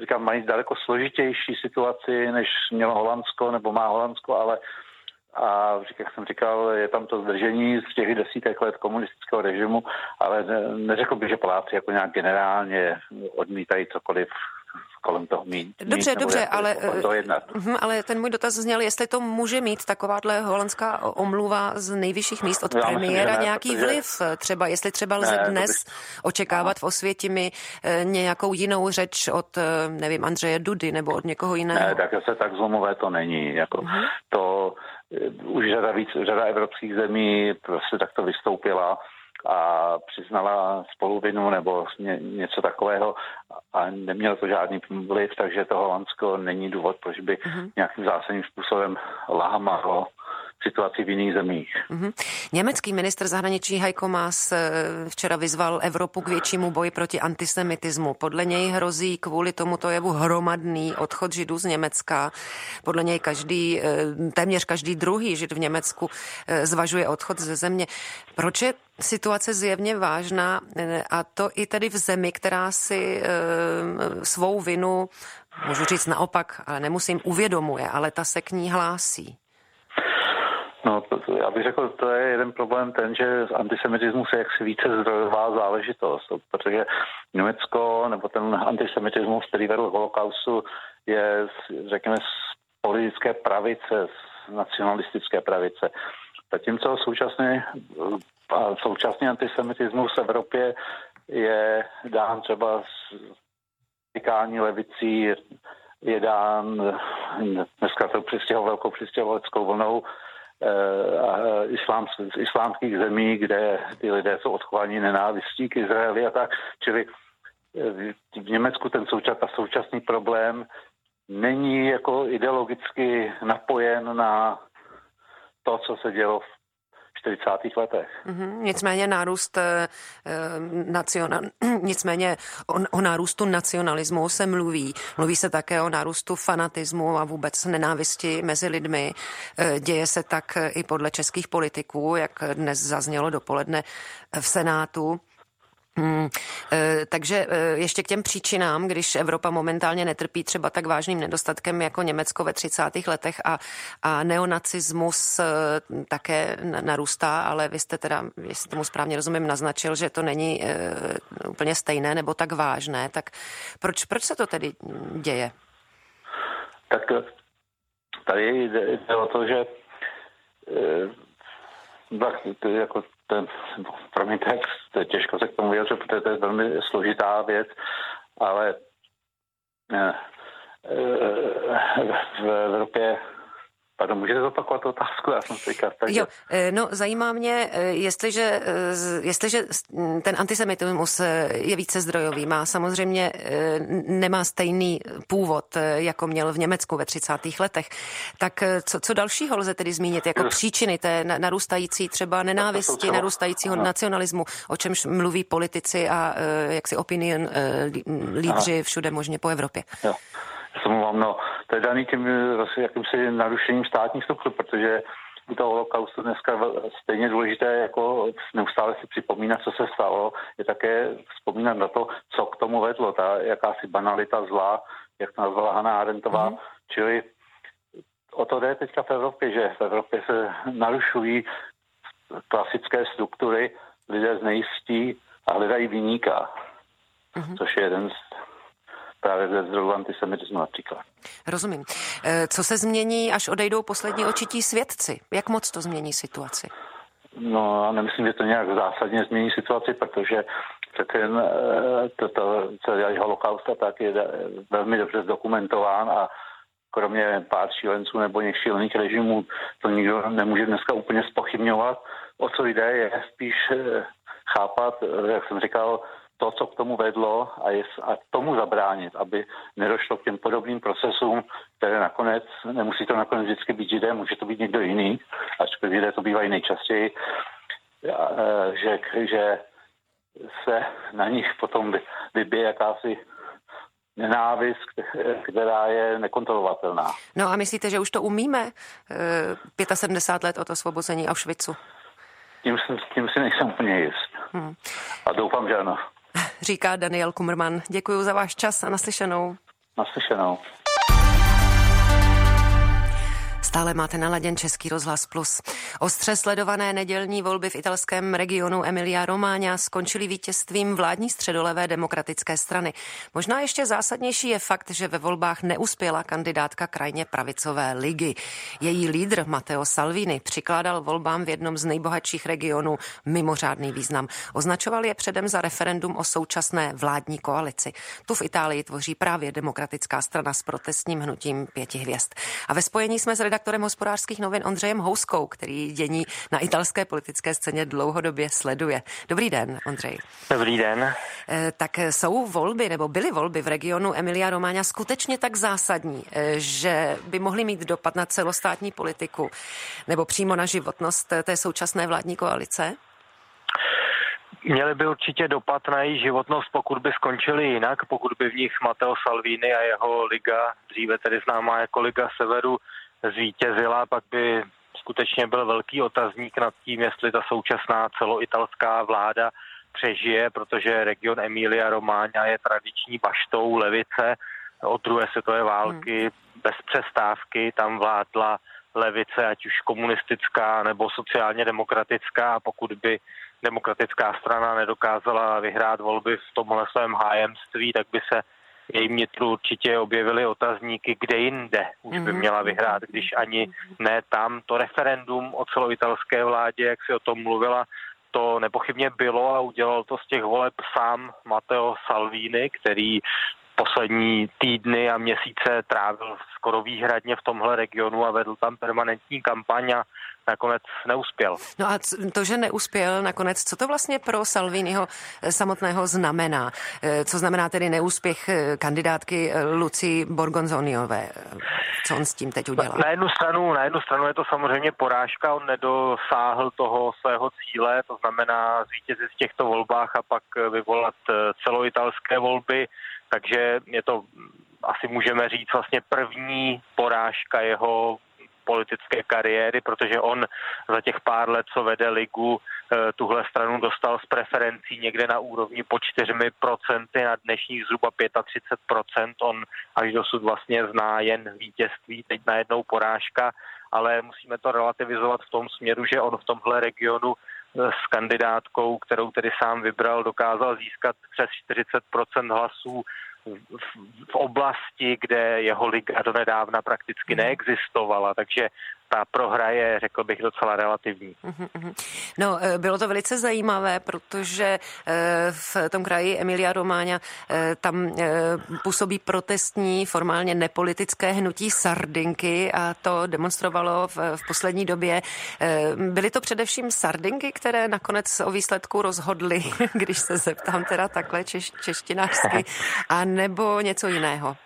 říkám, mají daleko složitější situaci, než mělo Holandsko nebo má Holandsko, ale a jak jsem říkal, je tam to zdržení z těch desítek let komunistického režimu, ale neřekl bych, že Poláci jako nějak generálně odmítají cokoliv kolem toho mít.
Dobře,
mít,
dobře, ale,
uh,
ale ten můj dotaz zněl, jestli to může mít takováhle holandská omluva z nejvyšších míst od Já premiéra myslím, ne, nějaký protože... vliv. Třeba, jestli třeba lze ne, dnes bych... očekávat v Osvětimi eh, nějakou jinou řeč od, eh, nevím, Andřeje Dudy nebo od někoho jiného.
Ne, tak se tak zlomové to není. Jako uh-huh. To už řada, víc, řada evropských zemí prostě takto vystoupila a přiznala spoluvinu nebo ně, něco takového a nemělo to žádný vliv, takže to Holandsko není důvod, proč by uh-huh. nějakým zásadním způsobem lámalo situaci v jiných zemích. Mm-hmm.
Německý ministr zahraničí Heiko Maas eh, včera vyzval Evropu k většímu boji proti antisemitismu. Podle něj hrozí kvůli tomuto jevu hromadný odchod židů z Německa. Podle něj každý, eh, téměř každý druhý žid v Německu eh, zvažuje odchod ze země. Proč je situace zjevně vážná a to i tedy v zemi, která si svou vinu, můžu říct naopak, ale nemusím, uvědomuje, ale ta se k ní hlásí.
No, to, to, já bych řekl, to je jeden problém ten, že antisemitismus je jaksi více zdrojová záležitost, protože Německo nebo ten antisemitismus, který vedl holokaustu, je, řekněme, z politické pravice, z nacionalistické pravice. Zatímco současný, současný antisemitismus v Evropě je dán třeba s radikální levicí, je dán dneska to přistěho, velkou přistěhovaleckou vlnou, islám, z islámských zemí, kde ty lidé jsou odchovaní nenávistí k Izraeli a tak. Čili eh, v Německu ten součas, a současný problém není jako ideologicky napojen na to, co se dělo v 40. letech.
Mm-hmm. Nicméně nárůst e, nacional, *clears throat* nicméně o, o nárůstu nacionalismu se mluví. Mluví se také o nárůstu fanatismu a vůbec nenávisti mezi lidmi. E, děje se tak i podle českých politiků, jak dnes zaznělo dopoledne v Senátu. Hmm, e, takže e, ještě k těm příčinám, když Evropa momentálně netrpí třeba tak vážným nedostatkem jako Německo ve 30. letech a, a neonacismus e, také narůstá, ale vy jste teda, jestli tomu správně rozumím, naznačil, že to není úplně stejné nebo tak vážné, tak proč, proč se to tedy děje?
Tak tady jde o to, že e, jako ten, promiňte, to je těžko se k tomu vyjadřit, protože to je velmi složitá věc, ale eh, eh, v Evropě Pardon, můžete zopakovat otázku? Já jsem teďka
tak... Jo, eh, no zajímá mě, eh, jestliže, eh, jestliže ten antisemitismus je více zdrojový, má samozřejmě nemá stejný původ, jako měl v Německu ve 30. letech, tak co, co dalšího lze tedy zmínit jako příčiny té narůstající třeba nenávisti, narůstajícího nacionalismu, o čemž mluví politici a jaksi opinion lídři všude možně po Evropě?
Jo. Já se mluvám, no, to je daný tím zase jakýmsi narušením státních struktur, protože u toho holokaustu dneska stejně důležité, jako neustále si připomínat, co se stalo, je také vzpomínat na to, co k tomu vedlo, ta jakási banalita zla, jak nazvala Hanna Arentová, mm-hmm. čili o to jde teďka v Evropě, že v Evropě se narušují klasické struktury, lidé znejistí a hledají vyníka, mm-hmm. což je jeden z právě ze zdrojů antisemitismu například.
Rozumím. E, co se změní, až odejdou poslední očití svědci? Jak moc to změní situaci?
No, já nemyslím, že to nějak zásadně změní situaci, protože ten, e, to, to, celý holokaust tak je velmi dobře zdokumentován a kromě pár šílenců nebo něch šílených režimů to nikdo nemůže dneska úplně spochybňovat. O co jde, je spíš e, chápat, jak jsem říkal, to, co k tomu vedlo a, je, a tomu zabránit, aby nedošlo k těm podobným procesům, které nakonec, nemusí to nakonec vždycky být židé, může to být někdo jiný, ačkoliv židé to bývají nejčastěji, e, že, že se na nich potom vybije jakási nenávist, která je nekontrolovatelná.
No a myslíte, že už to umíme? 75 e, let od osvobození Auschwitzu.
Tím, tím si nejsem úplně jist. Hmm. A doufám, že ano
říká Daniel Kumrman. Děkuji za váš čas a naslyšenou.
Naslyšenou.
Stále máte naladěn Český rozhlas Plus. Ostře sledované nedělní volby v italském regionu Emilia Romagna skončily vítězstvím vládní středolevé demokratické strany. Možná ještě zásadnější je fakt, že ve volbách neuspěla kandidátka krajně pravicové ligy. Její lídr Matteo Salvini přikládal volbám v jednom z nejbohatších regionů mimořádný význam. Označoval je předem za referendum o současné vládní koalici. Tu v Itálii tvoří právě demokratická strana s protestním hnutím pěti hvězd. A ve spojení jsme s redaktorem hospodářských novin Ondřejem Houskou, který dění na italské politické scéně dlouhodobě sleduje. Dobrý den, Ondřej.
Dobrý den.
Eh, tak jsou volby, nebo byly volby v regionu Emilia Romáňa skutečně tak zásadní, eh, že by mohly mít dopad na celostátní politiku nebo přímo na životnost té současné vládní koalice?
Měly by určitě dopad na její životnost, pokud by skončili jinak, pokud by v nich Matteo Salvini a jeho liga, dříve tedy známá jako Liga Severu, zvítězila, pak by skutečně byl velký otazník nad tím, jestli ta současná celoitalská vláda přežije, protože region Emilia Romagna je tradiční baštou levice od druhé světové války hmm. bez přestávky. Tam vládla levice, ať už komunistická nebo sociálně demokratická. A pokud by demokratická strana nedokázala vyhrát volby v tomhle svém hájemství, tak by se jejím nitru určitě objevily otazníky, kde jinde už by mhm. měla vyhrát, když ani ne tam. To referendum o celoitalské vládě, jak si o tom mluvila, to nepochybně bylo a udělal to z těch voleb sám Matteo Salvini, který poslední týdny a měsíce trávil skoro výhradně v tomhle regionu a vedl tam permanentní kampaň a nakonec neuspěl.
No a to, že neuspěl nakonec, co to vlastně pro Salviniho eh, samotného znamená? Eh, co znamená tedy neúspěch eh, kandidátky Luci Borgonzoniové? Co on s tím teď udělal?
Na jednu stranu, na jednu stranu je to samozřejmě porážka, on nedosáhl toho svého cíle, to znamená zvítězit v těchto volbách a pak vyvolat celoitalské volby, takže je to asi můžeme říct vlastně první porážka jeho politické kariéry, protože on za těch pár let, co vede ligu, eh, tuhle stranu dostal z preferencí někde na úrovni po 4% na dnešních zhruba 35%. On až dosud vlastně zná jen vítězství, teď najednou porážka, ale musíme to relativizovat v tom směru, že on v tomhle regionu s kandidátkou, kterou tedy sám vybral, dokázal získat přes 40% hlasů v oblasti, kde jeho liga do nedávna prakticky hmm. neexistovala, takže ta prohra je, řekl bych, docela relativní.
Mhm, mhm. No, eh, bylo to velice zajímavé, protože eh, v tom kraji Emilia Romáňa eh, tam působí protestní, formálně nepolitické hnutí Sardinky a to demonstrovalo v, v poslední době. Byly to především Sardinky, které nakonec o výsledku rozhodly, *laughs* když se zeptám teda takhle češ, češtinářsky, *laughs* a nebo něco jiného?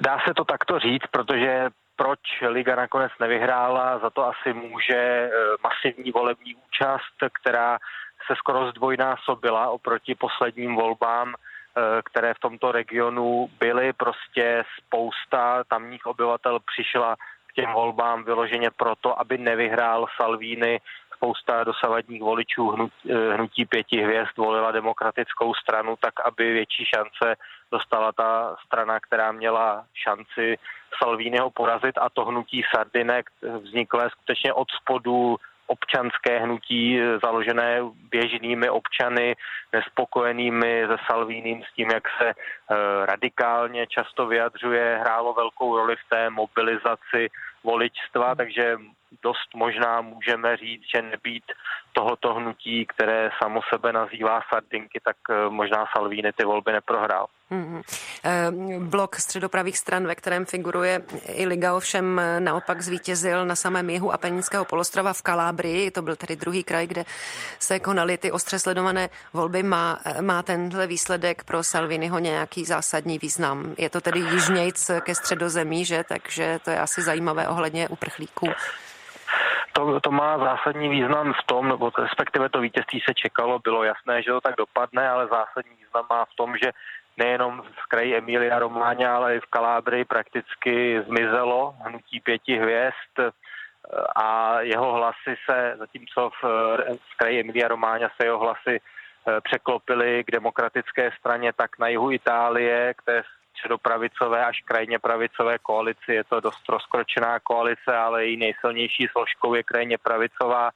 Dá se to takto říct, protože proč Liga nakonec nevyhrála, za to asi může eh, masivní volební účast, která se skoro zdvojnásobila oproti posledním volbám, eh, které v tomto regionu byly. Prostě spousta tamních obyvatel přišla k těm volbám vyloženě proto, aby nevyhrál Salvini spousta dosavadních voličů hnutí, eh, hnutí pěti hvězd volila demokratickou stranu tak, aby větší šance dostala ta strana, která měla šanci Salviniho porazit a to hnutí Sardinek vzniklé skutečně od spodu občanské hnutí eh, založené běžnými občany, nespokojenými se Salvínem s tím, jak se eh, radikálně často vyjadřuje, hrálo velkou roli v té mobilizaci voličstva, takže dost možná můžeme říct, že nebýt tohoto hnutí, které samo sebe nazývá Sardinky, tak eh, možná Salvini ty volby neprohrál. Mm-hmm.
Blok středopravých stran, ve kterém figuruje i Liga, ovšem eh, naopak zvítězil na samém jihu Apeninského polostrova v Kalábrii. To byl tedy druhý kraj, kde se konaly ty ostře sledované volby. Má, má tenhle výsledek pro Salviniho nějaký zásadní význam? Je to tedy jižnějc ke středozemí, že? Takže to je asi zajímavé ohledně uprchlíků.
To, to má zásadní význam v tom, nebo respektive to vítězství se čekalo, bylo jasné, že to tak dopadne, ale zásadní význam má v tom, že nejenom v kraji Emilia Romáňa, ale i v Kalábrii prakticky zmizelo hnutí pěti hvězd a jeho hlasy se, zatímco v, v kraji Emilia Romáňa se jeho hlasy eh, překlopily k demokratické straně, tak na jihu Itálie, k té středopravicové až krajně pravicové koalici. Je to dost rozkročená koalice, ale její nejsilnější složkou je krajně pravicová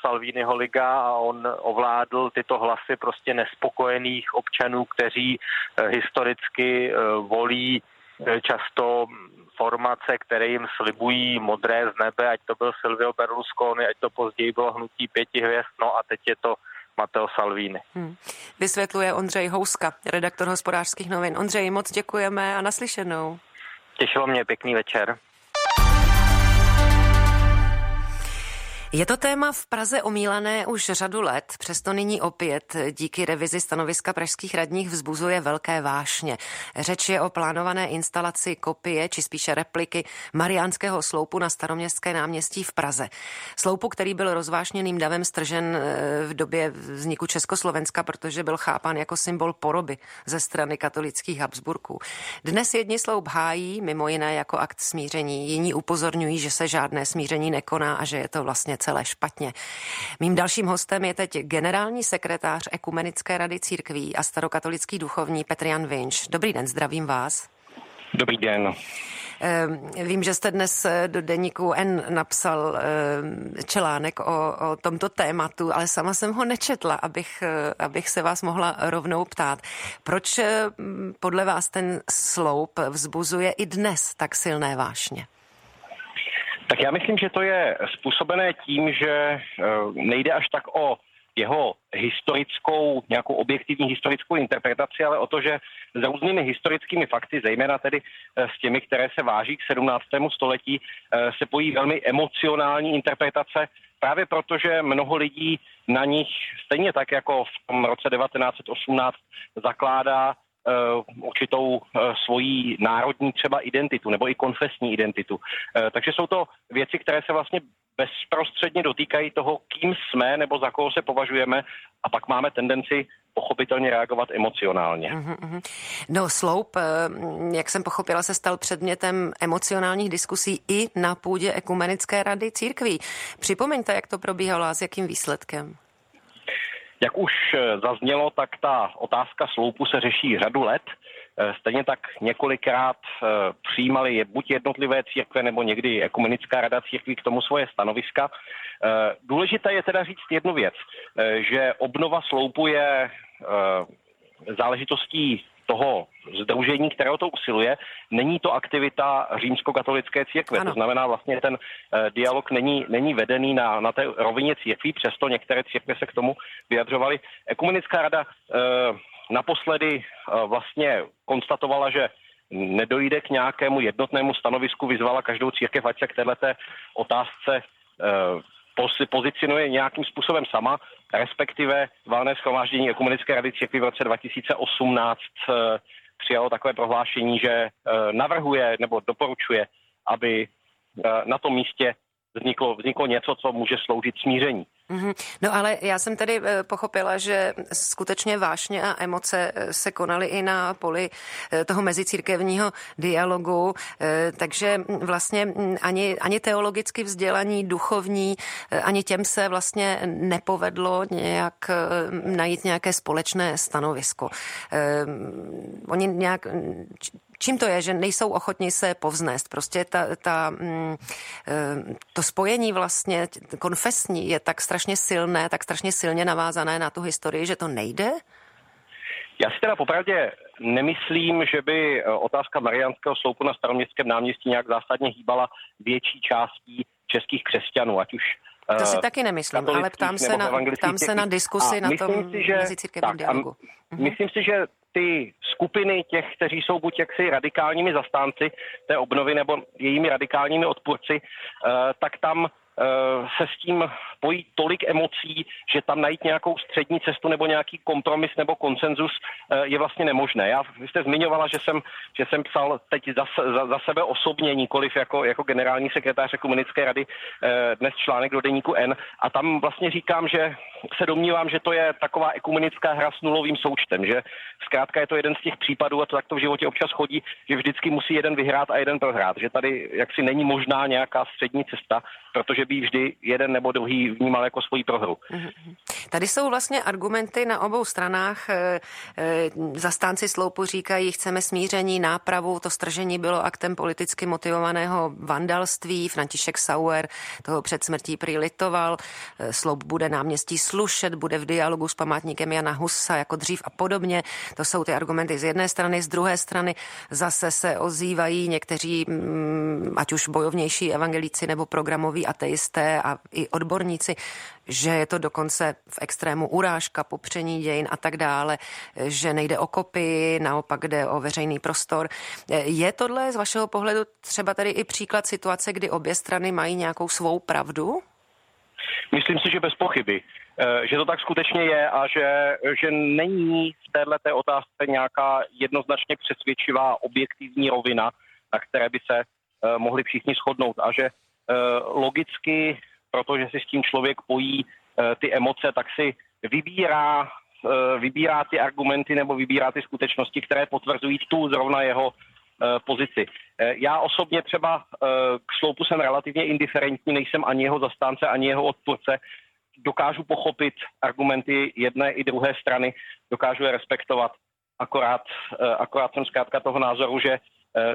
Salviniho liga a on ovládl tyto hlasy prostě nespokojených občanů, kteří eh, historicky eh, volí eh, často formace, které jim slibují modré z nebe, ať to byl Silvio Berlusconi, ať to později bylo hnutí pěti hvězd, no a teď je to Matteo Salvini. Hmm.
Vysvětluje Ondřej Houska, redaktor hospodářských novin. Ondřej, moc děkujeme a naslyšenou.
Těšilo mě, pěkný večer.
Je to téma v Praze omílané už řadu let, přesto nyní opět díky revizi stanoviska pražských radních vzbuzuje velké vášně. Řeč je o plánované instalaci kopie, či spíše repliky Mariánského sloupu na staroměstské náměstí v Praze. Sloupu, který byl rozvášněným davem stržen eh, v době vzniku Československa, protože byl chápán jako symbol poroby ze strany katolických Habsburků. Dnes jedni sloup hájí, mimo jiné jako akt smíření, jiní upozorňují, že se žádné smíření nekoná a že je to vlastně celé špatně. Mým dalším hostem je teď generální sekretář Ekumenické rady církví a starokatolický duchovní Petrian Vinč. Dobrý den, zdravím vás.
Dobrý den.
Ehm, vím, že jste dnes eh, do deníku N napsal ehm, článek o, o tomto tématu, ale sama jsem ho nečetla, abych, eh, abych se vás mohla rovnou ptát. Proč eh, podle vás ten sloup vzbuzuje i dnes tak silné vášně?
Tak já myslím, že to je způsobené tím, že eh, nejde až tak o jeho historickou, nějakou objektivní historickou interpretaci, ale o to, že s různými historickými fakty, zejména tedy eh, s těmi, které se váží k 17. století, eh, se pojí velmi emocionální interpretace, právě proto, že mnoho lidí na nich, stejně tak jako v tom roce 1918, zakládá určitou eh, svoji národní třeba identitu nebo i konfesní identitu. Eh, takže jsou to věci, které se vlastně bezprostředně dotýkají toho, kým jsme nebo za koho se považujeme a pak máme tendenci pochopitelně reagovat emocionálně. Uh-huh.
No sloup, jak jsem pochopila, se stal předmětem emocionálních diskusí i na půdě Ekumenické rady církví. Připomeňte, jak to probíhalo a s jakým výsledkem.
Jak už eh, zaznělo, tak ta otázka sloupu se řeší řadu let. Eh, stejně tak několikrát eh, přijímali buď jednotlivé církve nebo někdy ekumenická rada církví k tomu svoje stanoviska. Důležité je teda říct jednu věc, že obnova sloupu je záležitostí toho združení, které o to usiluje, není to aktivita římskokatolické církve. Ano. To znamená vlastně ten uh, dialog není, není vedený na, na té rovině církví, přesto některé církve se k tomu vyjadřovaly. Ekumenická rada uh, naposledy uh, vlastně konstatovala, že nedojde k nějakému jednotnému stanovisku, vyzvala každou církev, ať se k této otázce pozicionuje nějakým způsobem sama, respektive valné schromáždění Ekumenické rady církvy v roce 2018 eh, přijalo takové prohlášení, že eh, navrhuje nebo doporučuje, aby eh, na tom místě vzniklo, vzniklo něco, co může sloužit smíření.
Mm-hmm. No ale já jsem tedy eh, pochopila, že skutečně vášně a emoce eh, se konaly i na poli eh, toho mezicírkevního dialogu, takže vlastně mm, ani, ani teologicky vzdělaní, duchovní, ani těm se vlastně nepovedlo nějak najít nějaké společné stanovisko. Oni nějak Čím to je, že nejsou ochotni se povznést? Prostě ta, ta, mm, eh, to spojení vlastně konfesní je tak strašně silné, tak strašně silně navázané na tu historii, že to nejde?
Já si teda popravdě nemyslím, že by eh, otázka Mariánského sloupu na staroměstském náměstí nějak zásadně hýbala větší částí českých křesťanů, ať už
to si uh, taky nemyslím, ale ptám se, na, ptám se na diskusi na tom si, že, mezicírkevním dialogu.
Mhm. Myslím si, že ty skupiny těch, kteří jsou buď jaksi radikálními zastánci té obnovy nebo jejími radikálními odpůrci, eh, tak tam se s tím pojí tolik emocí, že tam najít nějakou střední cestu nebo nějaký kompromis nebo konsenzus eh, je vlastně nemožné. Já, vy jste zmiňovala, že jsem, že jsem psal teď za, za, za sebe osobně, nikoliv jako, jako generální sekretář komunické rady eh, dnes článek do deníku N a tam vlastně říkám, že se domnívám, že to je taková ekumenická hra s nulovým součtem, že zkrátka je to jeden z těch případů a to tak to v životě občas chodí, že vždycky musí jeden vyhrát a jeden prohrát, že tady jaksi není možná nějaká střední cesta, protože by vždy jeden nebo druhý vnímal jako svoji prohru. Mhm.
Tady jsou vlastně argumenty na obou stranách. Eh, eh, zastánci sloupu říkají, chceme smíření, nápravu, to stržení bylo aktem politicky motivovaného vandalství. František Sauer toho před smrtí prilitoval. Eh, sloup bude náměstí slušet, bude v dialogu s památníkem Jana Husa jako dřív a podobně. To jsou ty argumenty z jedné strany, z druhé strany zase se ozývají někteří, mm, ať už bojovnější evangelíci nebo programoví ateisté, policisté a i odborníci, že je to dokonce v extrému urážka, popření dějin a tak dále, že nejde o kopii, naopak jde o veřejný prostor. Je tohle z vašeho pohledu třeba tady i příklad situace, kdy obě strany mají nějakou svou pravdu?
Myslím si, že bez pochyby eh, že to tak skutečně je a že, že není v této otázce nějaká jednoznačně přesvědčivá objektivní rovina, na které by se uh, mohli všichni shodnout a že Eh, logicky, protože si s tím člověk pojí eh, ty emoce, tak si vybírá, eh, vybírá ty argumenty nebo vybírá ty skutečnosti, které potvrzují tu zrovna jeho pozici. Já osobně třeba k sloupu jsem relativně indiferentní, nejsem ani jeho zastánce, ani jeho odpůrce. Dokážu pochopit argumenty jedné i druhé strany, dokážu je respektovat. Akorát, akorát jsem zkrátka toho názoru, že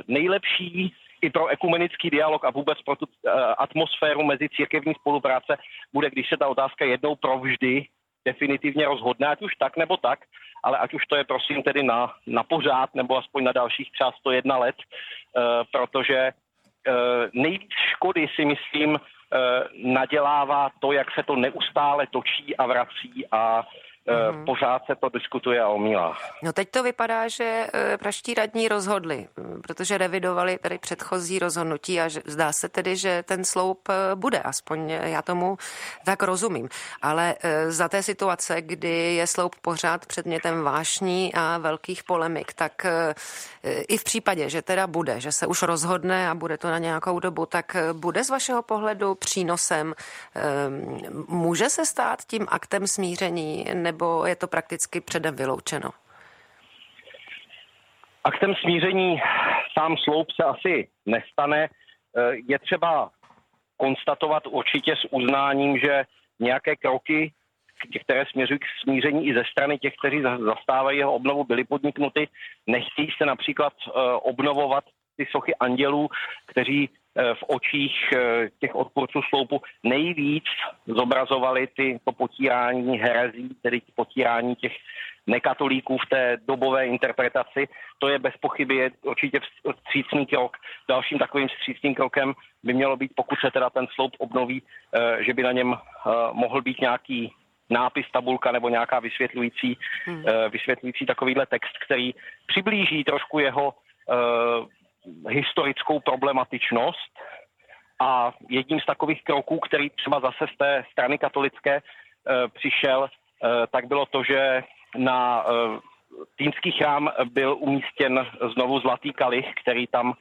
nejlepší i pro ekumenický dialog a vůbec pro tu uh, atmosféru mezi církevní spolupráce bude, když se ta otázka jednou provždy definitivně rozhodne, ať už tak nebo tak, ale ať už to je prosím tedy na, na pořád nebo aspoň na dalších třeba 101 let, uh, protože uh, nejvíc škody si myslím nadělává to, jak se to neustále točí a vrací a Mm-hmm. Pořád se to diskutuje a omílá.
No teď to vypadá, že eh, praští radní rozhodli, protože revidovali tady předchozí rozhodnutí a že, zdá se tedy, že ten sloup eh, bude, aspoň já tomu tak rozumím. Ale za té situace, kdy je sloup pořád předmětem vášní a velkých polemik, tak i v případě, že teda bude, že se už rozhodne a bude to na nějakou dobu, tak bude z vašeho pohledu přínosem, může se stát tím aktem smíření nebo je to prakticky předem vyloučeno?
Aktem smíření sám sloup se asi nestane. Eh, je třeba konstatovat určitě s uznáním, že nějaké kroky, které směřují k smíření i ze strany těch, kteří zastávají jeho obnovu, byly podniknuty. Nechtějí se například eh, obnovovat ty sochy andělů, kteří v očích eh, těch odpůrců sloupu nejvíc zobrazovali ty, to potírání herezí, tedy potírání těch nekatolíků v té dobové interpretaci. To je bez pochyby je určitě vstřícný krok. Dalším takovým vstřícným krokem by mělo být, pokud se teda ten sloup obnoví, eh, že by na něm eh, mohl být nějaký nápis, tabulka nebo nějaká vysvětlující, hmm. vysvětlující takovýhle text, který přiblíží trošku jeho historickou problematičnost a jedním z takových kroků, který třeba zase z té strany katolické uh, přišel, uh, tak bylo to, že na uh, Týnský chrám byl umístěn znovu zlatý kalich, který tam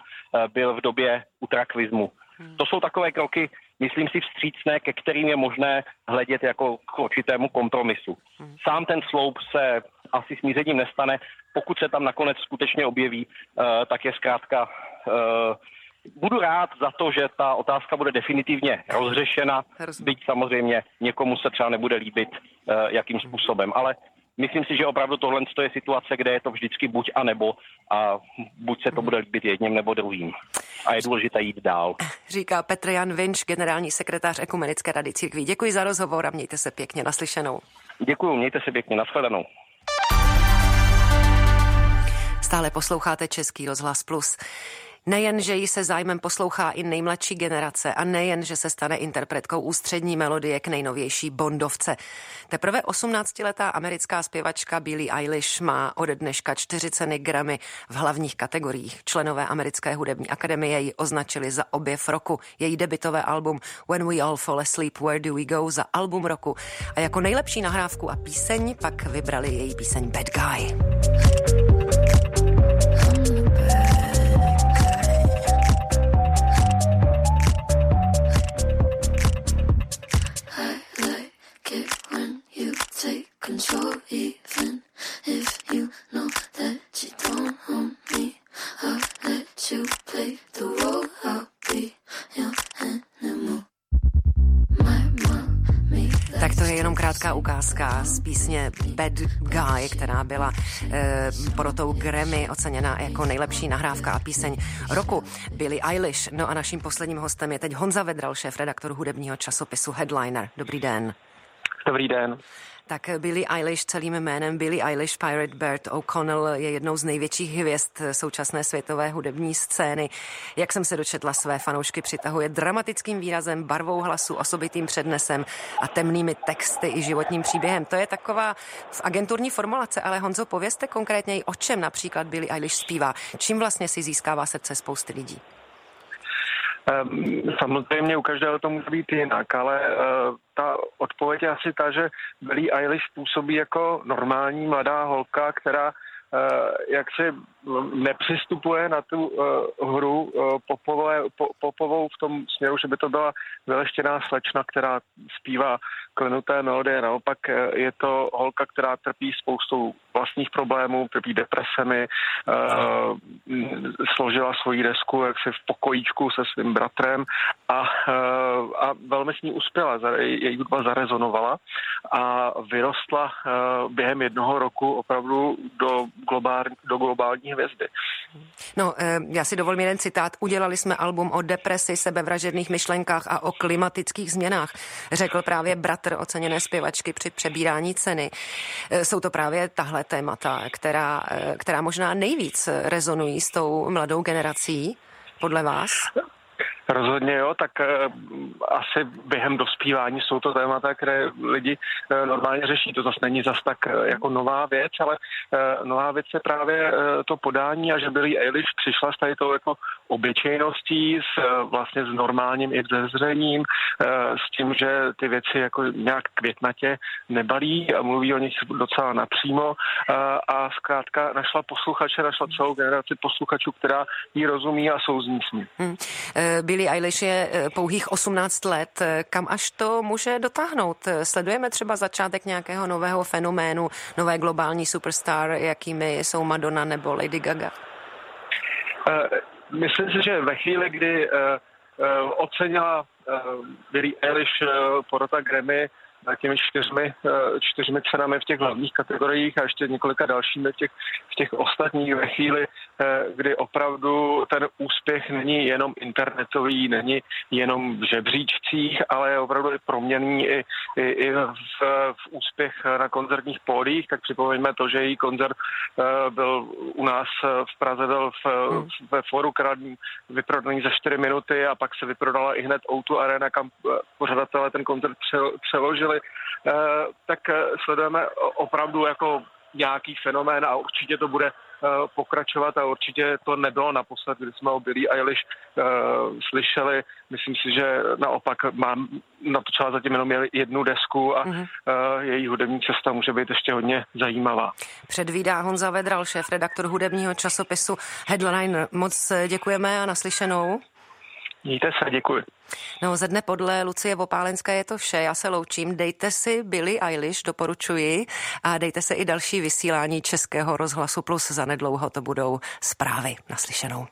byl v době utrakvismu. Hmm. To jsou takové kroky, myslím si, vstřícné, ke kterým je možné hledět jako k určitému kompromisu. Hmm. Sám ten sloup se asi smířením nestane. Pokud se tam nakonec skutečně objeví, uh, tak je zkrátka uh, budu rád za to, že ta otázka bude definitivně rozřešena, byť samozřejmě někomu se třeba nebude líbit, uh, jakým způsobem. Ale myslím si, že opravdu tohle je situace, kde je to vždycky buď a nebo a buď se to bude líbit jedním nebo druhým. A je důležité jít dál.
Říká Petr Jan Vinč, generální sekretář Ekumenické rady církví. Děkuji za rozhovor a mějte se pěkně naslyšenou.
Děkuji, mějte se pěkně, nashledanou.
Stále posloucháte Český rozhlas Plus. Nejen, že ji se zájmem poslouchá i nejmladší generace a nejen, že se stane interpretkou ústřední melodie k nejnovější Bondovce. Teprve 18-letá americká zpěvačka Billie Eilish má ode dneška čtyři ceny Grammy v hlavních kategoriích. Členové americké hudební akademie ji označili za objev roku. Její debitové album When We All Fall Asleep, Where Do We Go za album roku. A jako nejlepší nahrávku a píseň pak vybrali její píseň Bad Guy. Control even if you know that you don't own me. I'll let you play the role. I'll be your animal. Tak to je jenom krátká ukázka z písně Bad Guy, která byla e, protou Grammy oceněna jako nejlepší nahrávka a píseň roku. Billy Eilish. No a naším posledním hostem je teď Honza Vedral, šéf redaktor hudebního časopisu Headliner. Dobrý den.
Dobrý den.
Tak Billy Eilish celým jménem Billy Eilish Pirate Bird O'Connell je jednou z největších hvězd současné světové hudební scény. Jak jsem se dočetla, své fanoušky přitahuje dramatickým výrazem, barvou hlasu, osobitým přednesem a temnými texty i životním příběhem. To je taková v agenturní formulace, ale Honzo, povězte konkrétně, o čem například Billy Eilish zpívá. Čím vlastně si získává srdce spousty lidí?
Ehm, samozřejmě u každého to může být jinak, ale eh, ta odpověď je asi ta, že Billie Eilish působí jako normální mladá holka, která Eh, jak se nepřistupuje na tu uh, hru uh, popové, po, popovou v tom směru, že by to byla vyleštěná slečna, která zpívá klenuté melodie. Naopak je to holka, která trpí spoustou vlastních problémů, trpí depresemi, uh, složila svoji desku jaksi v pokojíčku se svým bratrem a, uh, a velmi s ní uspěla. Její hudba zarezonovala a vyrostla uh, během jednoho roku opravdu do globál, do globální hvězdy.
No, eh, já si dovolím jeden citát. Udělali jsme album o depresi, sebevražedných myšlenkách a o klimatických změnách, řekl právě bratr oceněné zpěvačky při přebírání ceny. Eh, jsou to právě tahle témata, která, eh, která možná nejvíc rezonují s tou mladou generací, podle vás?
Rozhodně jo, tak uh, asi během dospívání jsou to témata, které lidi uh, normálně řeší. To zase není zas tak uh, jako nová věc, ale nová věc je právě to podání a že byli Eilish přišla s tady tou jako obyčejností, s vlastně s normálním i zezřením, uh, s tím, že ty věci jako nějak květnatě nebalí a mluví o nich docela napřímo a zkrátka našla posluchače, našla celou generaci posluchačů, která jí rozumí a jsou s ní. Hmm.
Billie Eilish je eh, pouhých 18 let. Eh, kam až to může dotáhnout? Eh, sledujeme třeba začátek nějakého nového fenoménu, nové globální superstar, jakými jsou Madonna nebo Lady Gaga?
Myslím si, že ve chvíli, kdy ocenila Billie Eilish porota Grammy těmi čtyřmi, čtyřmi cenami v těch hlavních kategoriích a ještě několika dalšími v těch, v těch ostatních ve chvíli, kdy opravdu ten úspěch není jenom internetový, není jenom v žebříčcích, ale je opravdu i proměný i, i, i v, v úspěch na koncertních pódiích, tak připomeňme to, že její koncert byl u nás v Praze byl v, hmm. ve foru krádní vyprodaný za 4 minuty a pak se vyprodala i hned O2 Arena, kam pořadatelé ten koncert přeložili. Tak sledujeme opravdu jako nějaký fenomén a určitě to bude eh, pokračovat a určitě to nebylo naposled, kdy jsme o Billy Eilish uh, slyšeli. Myslím si, že naopak mám natočila zatím jenom jednu desku a uh-huh. uh, její hudební cesta může být ještě hodně zajímavá.
Předvídá Honza Vedral, šéf redaktor hudebního časopisu Headline. Moc děkujeme a naslyšenou.
Mějte se, děkuji.
No, ze dne podle Lucie Vopálenské je to vše. Já se loučím. Dejte si Billy Eilish, doporučuji, a dejte se i další vysílání Českého rozhlasu Plus. Zanedlouho to budou zprávy. Naslyšenou.